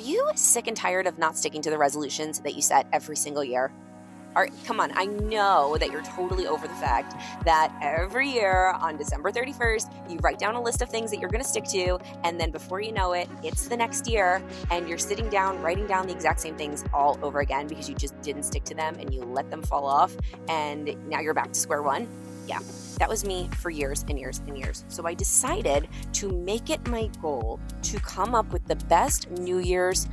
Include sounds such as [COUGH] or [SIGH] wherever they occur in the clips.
you sick and tired of not sticking to the resolutions that you set every single year? Are, come on, I know that you're totally over the fact that every year on December 31st, you write down a list of things that you're going to stick to. And then before you know it, it's the next year and you're sitting down, writing down the exact same things all over again because you just didn't stick to them and you let them fall off. And now you're back to square one. Yeah, that was me for years and years and years. So I decided to make it my goal to come up with the best New Year's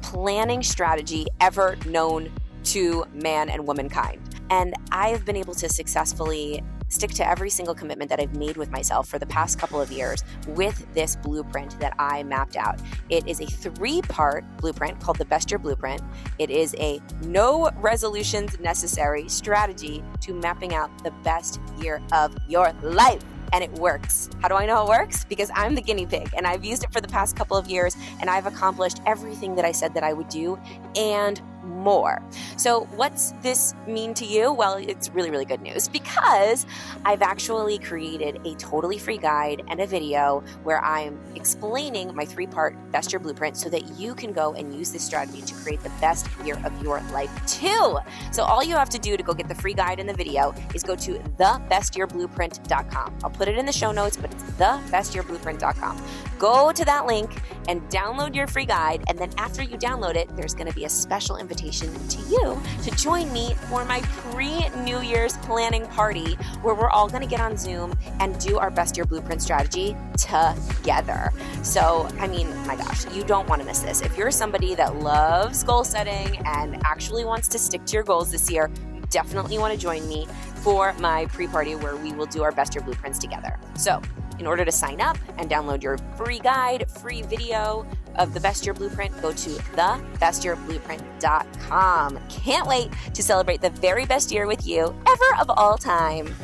planning strategy ever known to man and womankind. And I've been able to successfully stick to every single commitment that I've made with myself for the past couple of years with this blueprint that I mapped out. It is a three part blueprint called the Best Year Blueprint. It is a no resolutions necessary strategy to mapping out the best year of your life and it works. How do I know it works? Because I'm the guinea pig and I've used it for the past couple of years and I've accomplished everything that I said that I would do and more. So, what's this mean to you? Well, it's really, really good news because I've actually created a totally free guide and a video where I'm explaining my three part best year blueprint so that you can go and use this strategy to create the best year of your life too. So, all you have to do to go get the free guide and the video is go to thebestyearblueprint.com. I'll put it in the show notes, but it's thebestyearblueprint.com. Go to that link and download your free guide. And then after you download it, there's going to be a special invitation to you to join me for my pre New Year's planning party where we're all going to get on Zoom and do our best year blueprint strategy together. So, I mean, my gosh, you don't want to miss this. If you're somebody that loves goal setting and actually wants to stick to your goals this year, you definitely want to join me for my pre party where we will do our best year blueprints together. So, in order to sign up and download your free guide, free video of the Best Year Blueprint, go to thebestyearblueprint.com. Can't wait to celebrate the very best year with you ever of all time.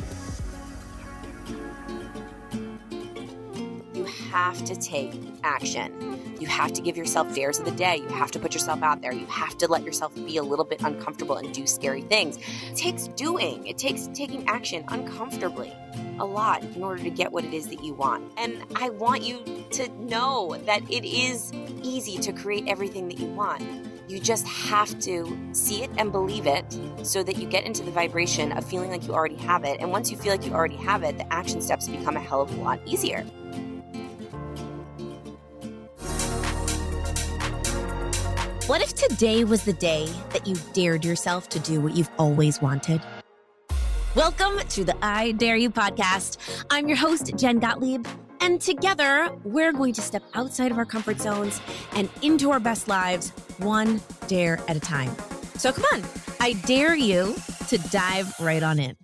You have to take action. You have to give yourself dares of the day. You have to put yourself out there. You have to let yourself be a little bit uncomfortable and do scary things. It takes doing, it takes taking action uncomfortably a lot in order to get what it is that you want. And I want you to know that it is easy to create everything that you want. You just have to see it and believe it so that you get into the vibration of feeling like you already have it. And once you feel like you already have it, the action steps become a hell of a lot easier. What if today was the day that you dared yourself to do what you've always wanted? Welcome to the I Dare You podcast. I'm your host, Jen Gottlieb, and together we're going to step outside of our comfort zones and into our best lives, one dare at a time. So come on, I dare you to dive right on in.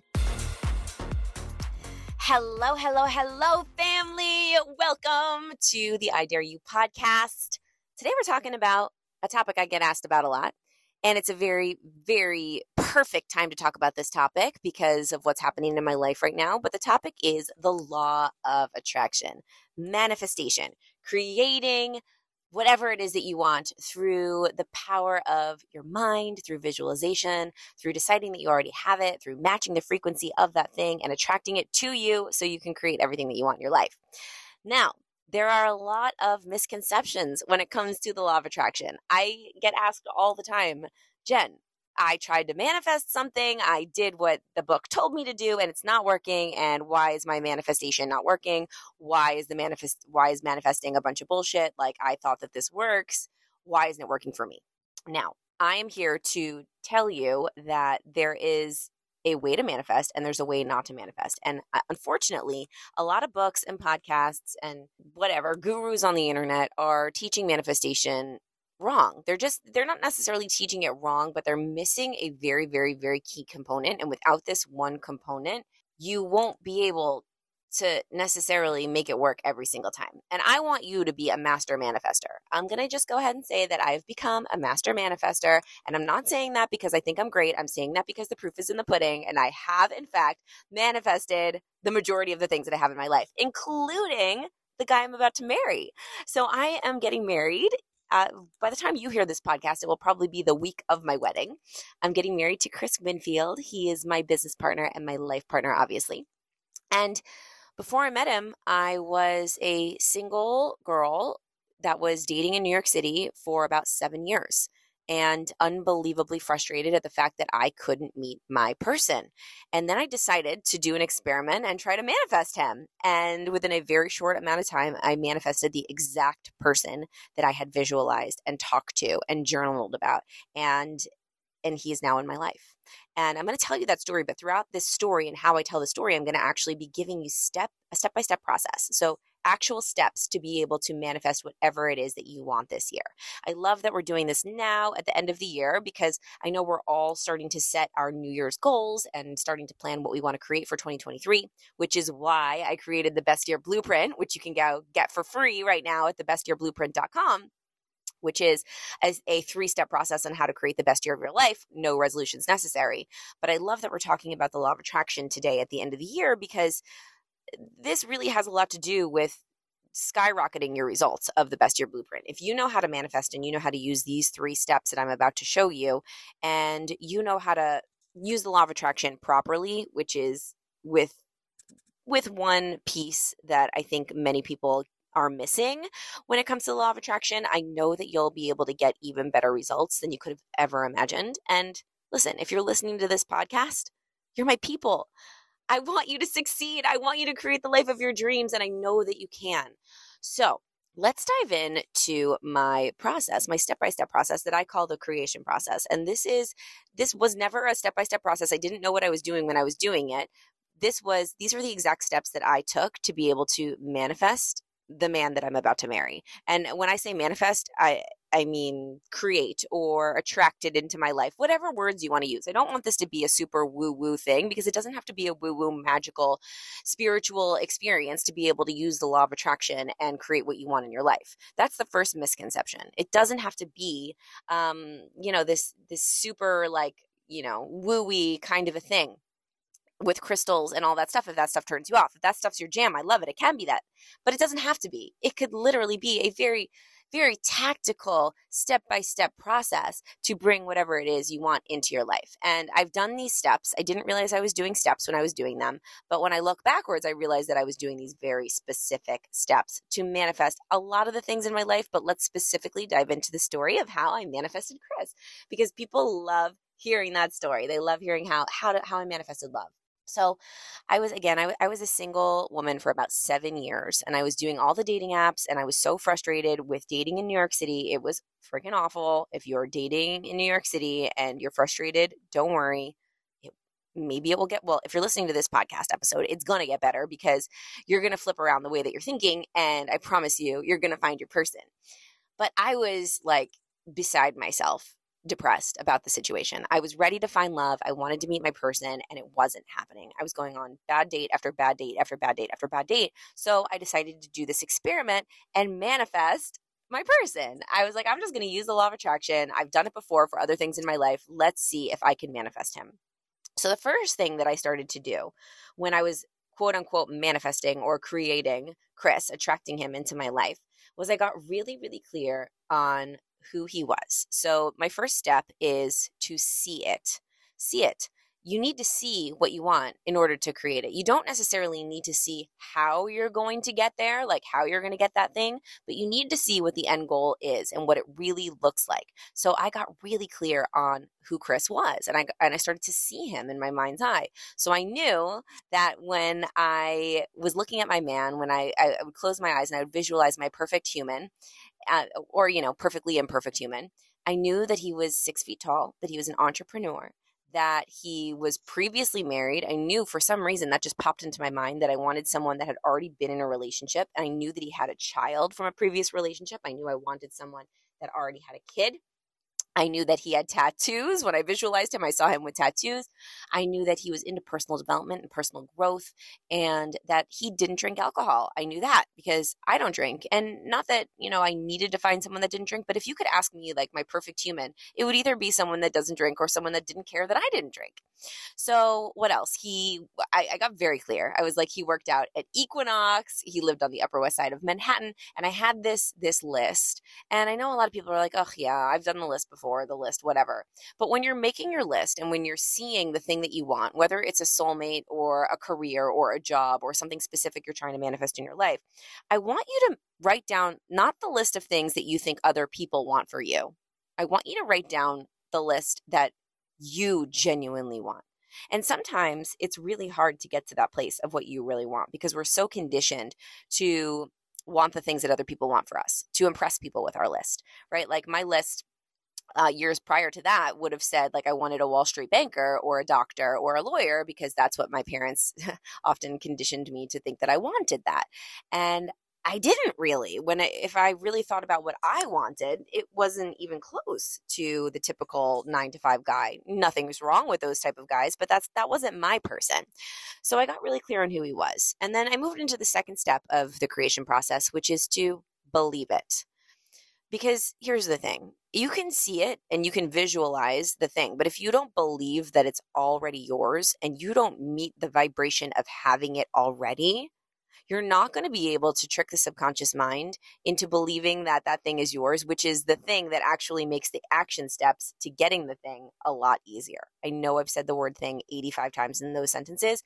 Hello, hello, hello, family. Welcome to the I Dare You podcast. Today we're talking about a topic I get asked about a lot. And it's a very, very perfect time to talk about this topic because of what's happening in my life right now. But the topic is the law of attraction, manifestation, creating whatever it is that you want through the power of your mind, through visualization, through deciding that you already have it, through matching the frequency of that thing and attracting it to you so you can create everything that you want in your life. Now, there are a lot of misconceptions when it comes to the law of attraction. I get asked all the time, Jen, I tried to manifest something. I did what the book told me to do and it's not working. And why is my manifestation not working? Why is the manifest, why is manifesting a bunch of bullshit? Like I thought that this works. Why isn't it working for me? Now, I am here to tell you that there is a way to manifest and there's a way not to manifest. And uh, unfortunately, a lot of books and podcasts and whatever gurus on the internet are teaching manifestation wrong. They're just they're not necessarily teaching it wrong, but they're missing a very very very key component and without this one component, you won't be able to necessarily make it work every single time. And I want you to be a master manifester. I'm going to just go ahead and say that I've become a master manifester. And I'm not saying that because I think I'm great. I'm saying that because the proof is in the pudding. And I have, in fact, manifested the majority of the things that I have in my life, including the guy I'm about to marry. So I am getting married uh, by the time you hear this podcast, it will probably be the week of my wedding. I'm getting married to Chris Winfield. He is my business partner and my life partner, obviously. And before I met him, I was a single girl that was dating in New York City for about seven years and unbelievably frustrated at the fact that I couldn't meet my person. And then I decided to do an experiment and try to manifest him. And within a very short amount of time, I manifested the exact person that I had visualized and talked to and journaled about. And and he is now in my life. And I'm going to tell you that story, but throughout this story and how I tell the story, I'm going to actually be giving you step a step by step process. So actual steps to be able to manifest whatever it is that you want this year. I love that we're doing this now at the end of the year because I know we're all starting to set our New Year's goals and starting to plan what we want to create for 2023, which is why I created the Best Year Blueprint, which you can go get for free right now at thebestyearblueprint.com which is as a three step process on how to create the best year of your life. No resolutions necessary. But I love that we're talking about the law of attraction today at the end of the year because eh, this really has a lot to do with skyrocketing your results of the best year blueprint. If you know how to manifest and you know how to use these three steps that I'm about to show you, and you know how to use the law of attraction properly, which is with with one piece that I think many people are missing when it comes to the law of attraction, I know that you'll be able to get even better results than you could have ever imagined. And listen, if you're listening to this podcast, you're my people. I want you to succeed. I want you to create the life of your dreams, and I know that you can. So, let's dive in to my process my step-by-step process that i call the creation process and this is this was never a step-by-step process i didn't know what i was doing when i was doing it this was these were the exact steps that i took to be able to manifest the man that i'm about to marry and when i say manifest i I mean, create or attracted into my life, whatever words you want to use. I don't want this to be a super woo woo thing because it doesn't have to be a woo woo magical spiritual experience to be able to use the law of attraction and create what you want in your life. That's the first misconception. It doesn't have to be, um, you know, this this super like you know woo kind of a thing with crystals and all that stuff if that stuff turns you off if that stuff's your jam i love it it can be that but it doesn't have to be it could literally be a very very tactical step by step process to bring whatever it is you want into your life. And I've done these steps. I didn't realize I was doing steps when I was doing them. But when I look backwards, I realized that I was doing these very specific steps to manifest a lot of the things in my life. But let's specifically dive into the story of how I manifested Chris because people love hearing that story. They love hearing how how to, how I manifested love. So I was, again, I, I was a single woman for about seven years and I was doing all the dating apps and I was so frustrated with dating in New York City. It was freaking awful. If you're dating in New York City and you're frustrated, don't worry. maybe it will get, well, if you're listening to this podcast episode, it's going to get better because you're going to flip around the way that you're thinking. And I promise you, you're going to find your person. But I was like beside myself depressed about the situation. I was ready to find love. I wanted to meet my person and it wasn't happening. I was going on bad date after bad date after bad date after bad date. So I decided to do this experiment and manifest my person. I was like, I'm just going to use the law of attraction. I've done it before for other things in my life. Let's see if I can manifest him. So the first thing that I started to do when I was quote unquote manifesting or creating Chris, attracting him into my life, was I got really, really clear on who he was. So, my first step is to see it. See it. You need to see what you want in order to create it. You don't necessarily need to see how you're going to get there, like how you're going to get that thing, but you need to see what the end goal is and what it really looks like. So I got really clear on who Chris was and I and I started to see him in my mind's eye. So I knew that when I was looking at my man, when I, I would close my eyes and I would visualize my perfect human, uh, or you know perfectly imperfect human. I knew that he was six feet tall that he was an entrepreneur that he was previously married. I knew for some reason that just popped into my mind that i wanted someone that had already been in a relationship. And i knew that he had a child from a previous relationship. I knew i wanted someone that already had a kid I knew that he had tattoos. When I visualized him, I saw him with tattoos. I knew that he was into personal development and personal growth and that he didn't drink alcohol. I knew that because I don't drink. And not that, you know, I needed to find someone that didn't drink, but if you could ask me like my perfect human, it would either be someone that doesn't drink or someone that didn't care that I didn't drink. So what else? He, I, I got very clear. I was like, he worked out at Equinox. He lived on the Upper West Side of Manhattan. And I had this, this list. And I know a lot of people are like, oh yeah, I've done the list before for, the list, whatever. But when you're making your list and when you're seeing the thing that you want, whether it's a soulmate or a career or a job or something specific you're trying to manifest in your life, I want you to write down not the list of things that you think other people want for you. I want you to write down the list that you genuinely want. And sometimes it's really hard to get to that place of what you really want because we're so conditioned to want the things that other people want for us, to impress people with our list, right? Like my list uh, years prior to that would have said like i wanted a wall street banker or a doctor or a lawyer because that's what my parents [LAUGHS] often conditioned me to think that i wanted that and I didn't really. When I, if I really thought about what I wanted, it wasn't even close to the typical nine to five guy. Nothing's wrong with those type of guys, but that's that wasn't my person. So I got really clear on who he was, and then I moved into the second step of the creation process, which is to believe it. Because here's the thing you can see it and you can visualize the thing, but if you don't believe that it's already yours and you don't meet the vibration of having it already, you're not going to be able to trick the subconscious mind into believing that that thing is yours, which is the thing that actually makes the action steps to getting the thing a lot easier. I know I've said the word thing 85 times in those sentences,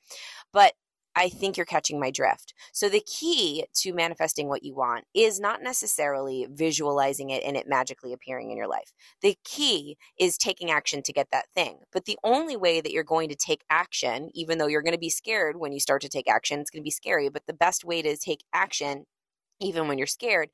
but I think you're catching my drift. So, the key to manifesting what you want is not necessarily visualizing it and it magically appearing in your life. The key is taking action to get that thing. But the only way that you're going to take action, even though you're going to be scared when you start to take action, it's going to be scary, but the best way to take action even when you're scared,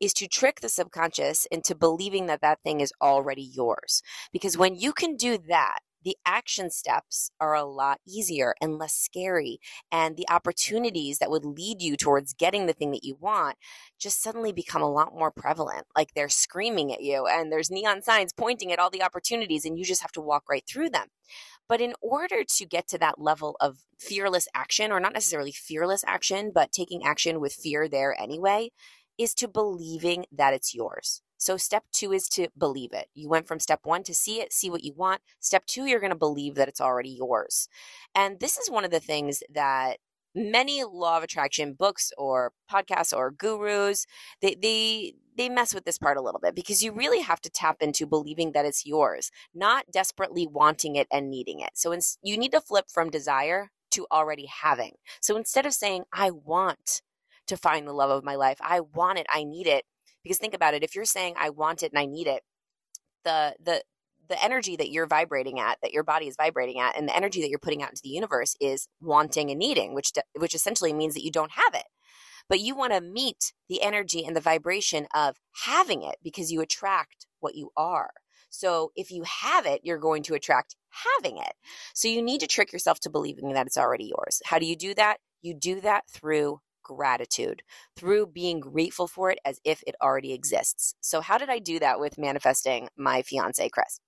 is to trick the subconscious into believing that that thing is already yours. Because when you can do that, the action steps are a lot easier and less scary. And the opportunities that would lead you towards getting the thing that you want just suddenly become a lot more prevalent. Like they're screaming at you, and there's neon signs pointing at all the opportunities, and you just have to walk right through them. But in order to get to that level of fearless action, or not necessarily fearless action, but taking action with fear there anyway, is to believing that it's yours. So, step two is to believe it. You went from step one to see it, see what you want. Step two, you're going to believe that it's already yours. And this is one of the things that many law of attraction books or podcasts or gurus they they they mess with this part a little bit because you really have to tap into believing that it's yours not desperately wanting it and needing it so you need to flip from desire to already having so instead of saying i want to find the love of my life i want it i need it because think about it if you're saying i want it and i need it the the the energy that you're vibrating at that your body is vibrating at and the energy that you're putting out into the universe is wanting and needing which which essentially means that you don't have it. But you want to meet the energy and the vibration of having it because you attract what you are. So if you have it you're going to attract having it. So you need to trick yourself to believing that it's already yours. How do you do that? You do that through gratitude through being grateful for it as if it already exists. So, how did I do that with manifesting my fiance, Chris?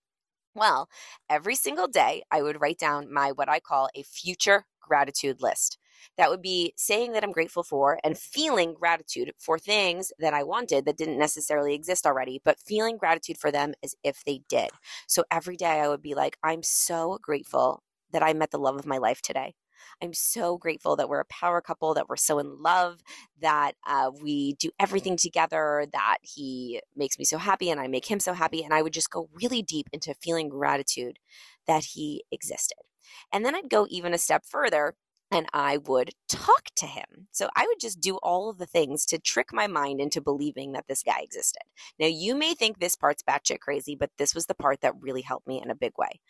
Well, every single day, I would write down my what I call a future gratitude list. That would be saying that I'm grateful for and feeling gratitude for things that I wanted that didn't necessarily exist already, but feeling gratitude for them as if they did. So every day I would be like, I'm so grateful that I met the love of my life today. I'm so grateful that we're a power couple, that we're so in love, that uh, we do everything together, that he makes me so happy and I make him so happy. And I would just go really deep into feeling gratitude that he existed. And then I'd go even a step further and I would talk to him. So I would just do all of the things to trick my mind into believing that this guy existed. Now, you may think this part's batshit crazy, but this was the part that really helped me in a big way.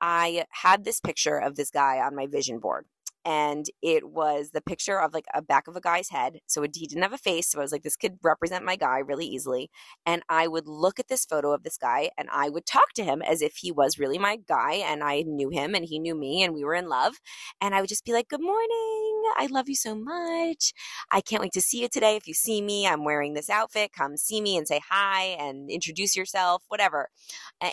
I had this picture of this guy on my vision board and it was the picture of like a back of a guy's head. So he didn't have a face. So I was like, this could represent my guy really easily. And I would look at this photo of this guy and I would talk to him as if he was really my guy and I knew him and he knew me and we were in love. And I would just be like, good morning. I love you so much. I can't wait to see you today. If you see me, I'm wearing this outfit. Come see me and say hi and introduce yourself, whatever.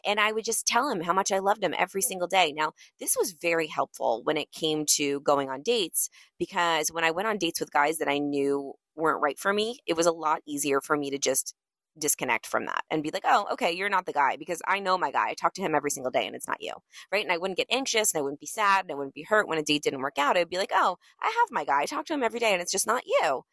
And I would just tell him how much I loved him every single day. Now, this was very helpful when it came to going on dates because when I went on dates with guys that I knew weren't right for me, it was a lot easier for me to just disconnect from that and be like, oh, okay, you're not the guy because I know my guy. I talk to him every single day and it's not you. Right. And I wouldn't get anxious and I wouldn't be sad and I wouldn't be hurt when a date didn't work out. I'd be like, oh, I have my guy. I talk to him every day and it's just not you.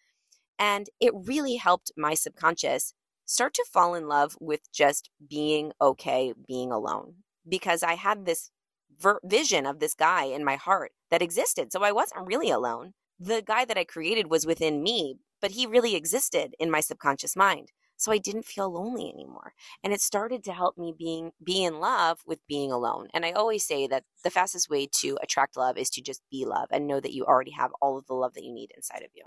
And it really helped my subconscious start to fall in love with just being okay being alone because I had this ver- vision of this guy in my heart that existed. So I wasn't really alone. The guy that I created was within me, but he really existed in my subconscious mind. So I didn't feel lonely anymore. And it started to help me being be in love with being alone. And I always say that the fastest way to attract love is to just be love and know that you already have all of the love that you need inside of you.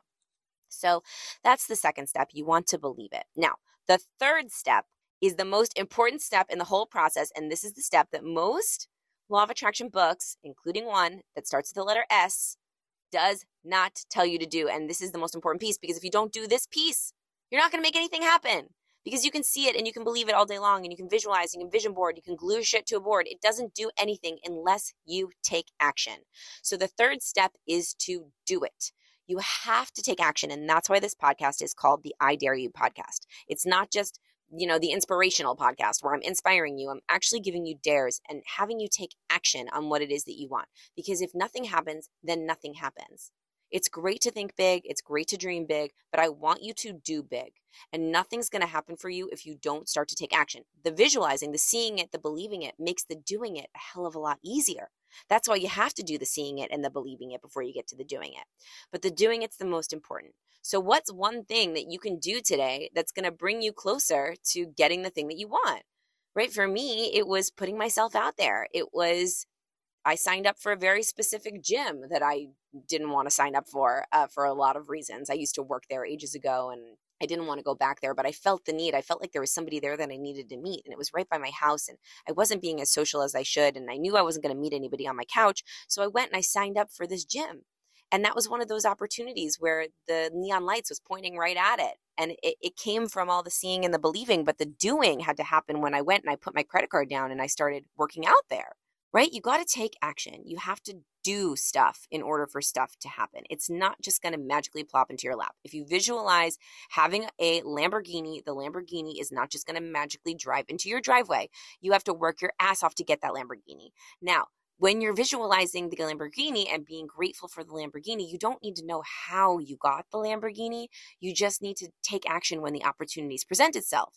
So that's the second step. You want to believe it. Now, the third step is the most important step in the whole process. And this is the step that most law of attraction books, including one that starts with the letter S, does not tell you to do. And this is the most important piece because if you don't do this piece, you're not going to make anything happen because you can see it and you can believe it all day long and you can visualize, you can vision board, you can glue shit to a board. It doesn't do anything unless you take action. So the third step is to do it. You have to take action. And that's why this podcast is called the I Dare You podcast. It's not just you know, the inspirational podcast where I'm inspiring you. I'm actually giving you dares and having you take action on what it is that you want. Because if nothing happens, then nothing happens. It's great to think big, it's great to dream big, but I want you to do big. And nothing's going to happen for you if you don't start to take action. The visualizing, the seeing it, the believing it makes the doing it a hell of a lot easier. That's why you have to do the seeing it and the believing it before you get to the doing it. But the doing it's the most important. So, what's one thing that you can do today that's going to bring you closer to getting the thing that you want? Right? For me, it was putting myself out there. It was I signed up for a very specific gym that I didn't want to sign up for uh, for a lot of reasons. I used to work there ages ago and I didn't want to go back there, but I felt the need. I felt like there was somebody there that I needed to meet, and it was right by my house. And I wasn't being as social as I should, and I knew I wasn't going to meet anybody on my couch. So I went and I signed up for this gym. And that was one of those opportunities where the neon lights was pointing right at it. And it, it came from all the seeing and the believing, but the doing had to happen when I went and I put my credit card down and I started working out there right? You got to take action. You have to do stuff in order for stuff to happen. It's not just going to magically plop into your lap. If you visualize having a Lamborghini, the Lamborghini is not just going to magically drive into your driveway. You have to work your ass off to get that Lamborghini. Now, when you're visualizing the Lamborghini and being grateful for the Lamborghini, you don't need to know how you got the Lamborghini. You just need to take action when the opportunities present itself.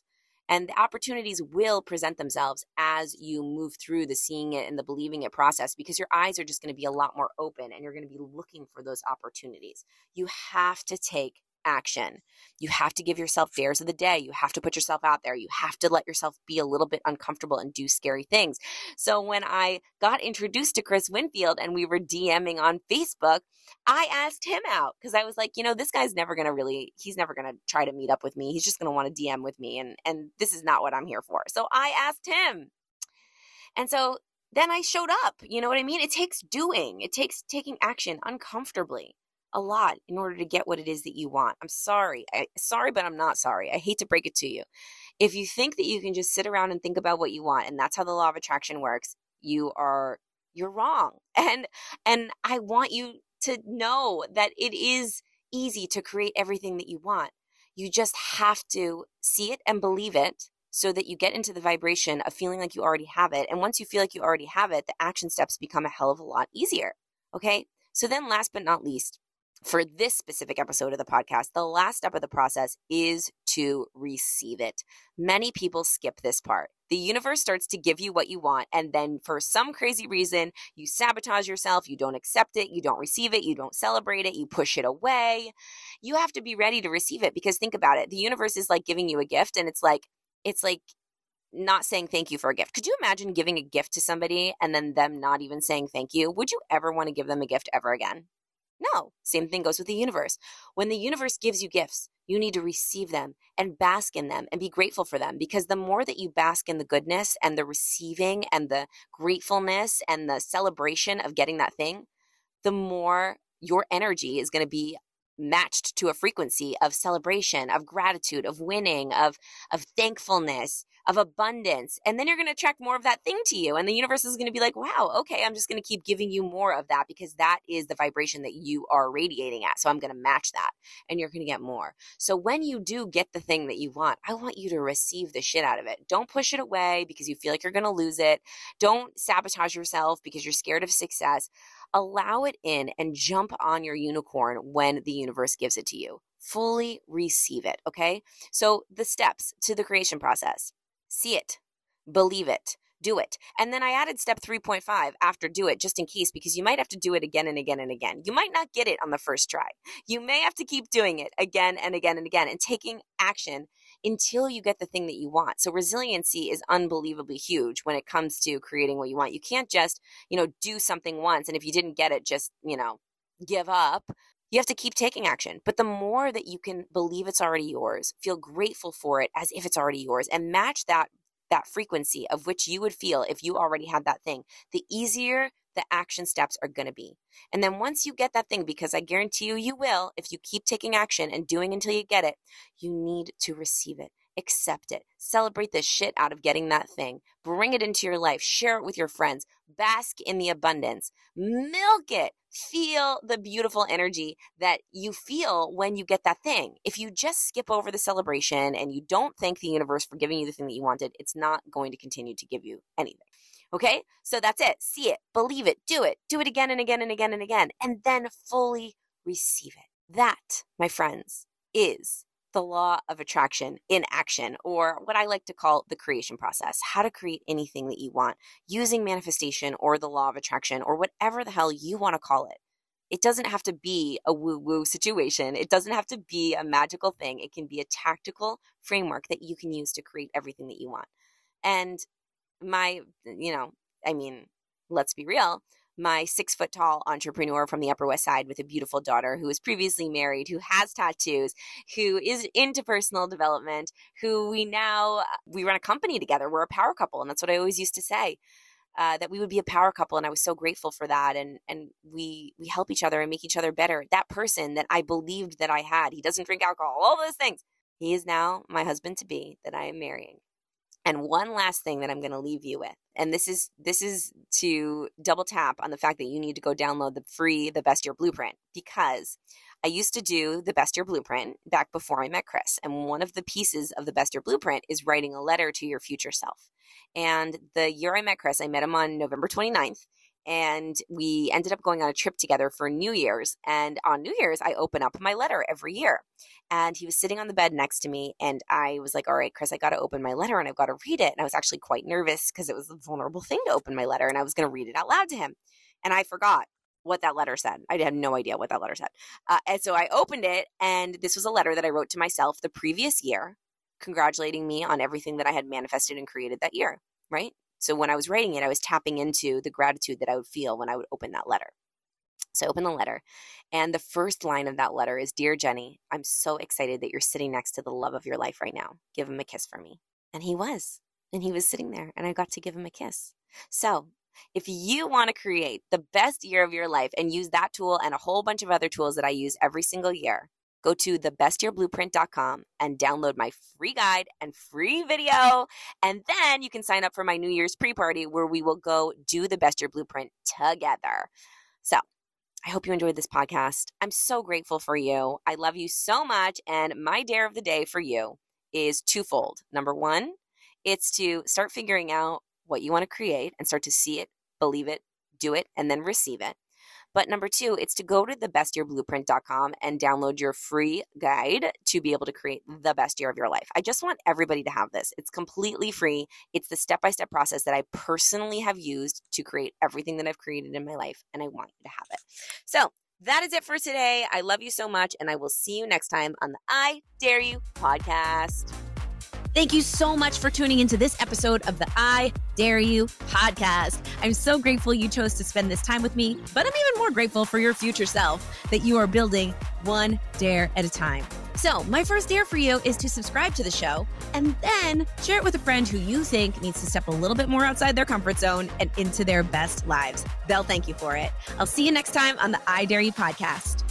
And the opportunities will present themselves as you move through the seeing it and the believing it process because your eyes are just going to be a lot more open and you're going to be looking for those opportunities. You have to take action. You have to give yourself dares of the day. You have to put yourself out there. You have to let yourself be a little bit uncomfortable and do scary things. So when I got introduced to Chris Winfield and we were DMing on Facebook, I asked him out because I was like, you know, this guy's never going to really, he's never going to try to meet up with me. He's just going to want to DM with me. And, and this is not what I'm here for. So I asked him. And so then I showed up. You know what I mean? It takes doing, it takes taking action uncomfortably a lot in order to get what it is that you want. I'm sorry. I, sorry, but I'm not sorry. I hate to break it to you. If you think that you can just sit around and think about what you want and that's how the law of attraction works, you are you're wrong. [LAUGHS] And and I want you to know that it is easy to create everything that you want. You just have to see it and believe it so that you get into the vibration of feeling like you already have it. And once you feel like you already have it, the action steps become a hell of a lot easier. Okay. So then, last but not least, for this specific episode of the podcast, the last step of the process is to receive it. Many people skip this part. The universe starts to give you what you want, and then for some crazy reason, you sabotage yourself, you don't accept it, you don't receive it, you don't celebrate it, you push it away. You have to be ready to receive it because think about it. The universe is like giving you a gift, and it's like, it's like not saying thank you for a gift. Could you imagine giving a gift to somebody and then them not even saying thank you? Would you ever want to give them a gift ever again? No, same thing goes with the universe. When the universe gives you gifts, you need to receive them and bask in them and be grateful for them because the more that you bask in the goodness and the receiving and the gratefulness and the celebration of getting that thing, the more your energy is going to be matched to a frequency of celebration, of gratitude, of winning, of of thankfulness, of abundance. And then you're going to attract more of that thing to you. And the universe is going to be like, wow, okay, I'm just going to keep giving you more of that because that is the vibration that you are radiating at. So I'm going to match that and you're going to get more. So when you do get the thing that you want, I want you to receive the shit out of it. Don't push it away because you feel like you're going to lose it. Don't sabotage yourself because you're scared of success. Allow it in and jump on your unicorn when the universe gives it to you fully receive it. Okay. So the steps to the creation process see it, believe it, do it. And then I added step 3.5 after do it, just in case, because you might have to do it again and again and again. You might not get it on the first try. You may have to keep doing it again and again and again and taking action until you get the thing that you want. So resiliency is unbelievably huge when it comes to creating what you want. You can't just, you know, do something once and if you didn't get it, just, you know, give up. You have to keep taking action. But the more that you can believe it's already yours, feel grateful for it as if it's already yours, and match that that frequency of which you would feel if you already had that thing, the easier the action steps are going to be. And then once you get that thing, because I guarantee you, you will, if you keep taking action and doing until you get it, you need to receive it accept it, celebrate the shit out of getting that thing, bring it into your life, share it with your friends, bask in the abundance, milk it, feel the beautiful energy that you feel when you get that thing. If you just skip over the celebration and you don't thank the universe for giving you the thing that you wanted, it's not going to continue to give you anything. Okay? So that's it. See it, believe it, do it, do it again and again and again and again, and then fully receive it. That, my friends, is the law of attraction in action, or what I like to call the creation process how to create anything that you want using manifestation or the law of attraction or whatever the hell you want to call it. It doesn't have to be a woo woo situation. It doesn't have to be a magical thing. It can be a tactical framework that you can use to create everything that you want. And my, you know, I mean, let's be real my six foot tall entrepreneur from the Upper West Side with a beautiful daughter who is previously married, who has tattoos, who is into personal development, who we now we run a company together. We're a power couple, and that's what I always used to say. Uh, that we would be a power couple, and I was so grateful for that. And and we we help each other and make each other better. That person that I believed that I had, he doesn't drink alcohol, all those things. He is now my husband to be that I am marrying. And one last thing that I'm going to leave you with. And this is this is to double tap on the fact that you need to go download the free the best year blueprint because I used to do the best year blueprint back before I met Chris. And one of the pieces of the best year blueprint is writing a letter to your future self. And the year I met Chris, I met him on November 29th and we ended up going on a trip together for New Year's. And on New Year's, I open up my letter every year. And he was sitting on the bed next to me, and I was like, All right, Chris, I got to open my letter and I've got to read it. And I was actually quite nervous because it was a vulnerable thing to open my letter, and I was going to read it out loud to him. And I forgot what that letter said. I had no idea what that letter said. Uh, and so I opened it, and this was a letter that I wrote to myself the previous year, congratulating me on everything that I had manifested and created that year, right? So when I was writing it, I was tapping into the gratitude that I would feel when I would open that letter. So I open the letter, and the first line of that letter is Dear Jenny, I'm so excited that you're sitting next to the love of your life right now. Give him a kiss for me. And he was. And he was sitting there, and I got to give him a kiss. So if you want to create the best year of your life and use that tool and a whole bunch of other tools that I use every single year, go to thebestyearblueprint.com and download my free guide and free video. And then you can sign up for my New Year's pre party where we will go do the Best Year Blueprint together. So, I hope you enjoyed this podcast. I'm so grateful for you. I love you so much. And my dare of the day for you is twofold. Number one, it's to start figuring out what you want to create and start to see it, believe it, do it, and then receive it. But number two, it's to go to thebestyearblueprint.com and download your free guide to be able to create the best year of your life. I just want everybody to have this. It's completely free. It's the step by step process that I personally have used to create everything that I've created in my life, and I want you to have it. So, that is it for today. I love you so much, and I will see you next time on the I Dare You podcast. Thank you so much for tuning into this episode of the I Dare You podcast. I'm so grateful you chose to spend this time with me, but I'm even more grateful for your future self that you are building one dare at a time. So, my first dare for you is to subscribe to the show and then share it with a friend who you think needs to step a little bit more outside their comfort zone and into their best lives. They'll thank you for it. I'll see you next time on the I Dare You podcast.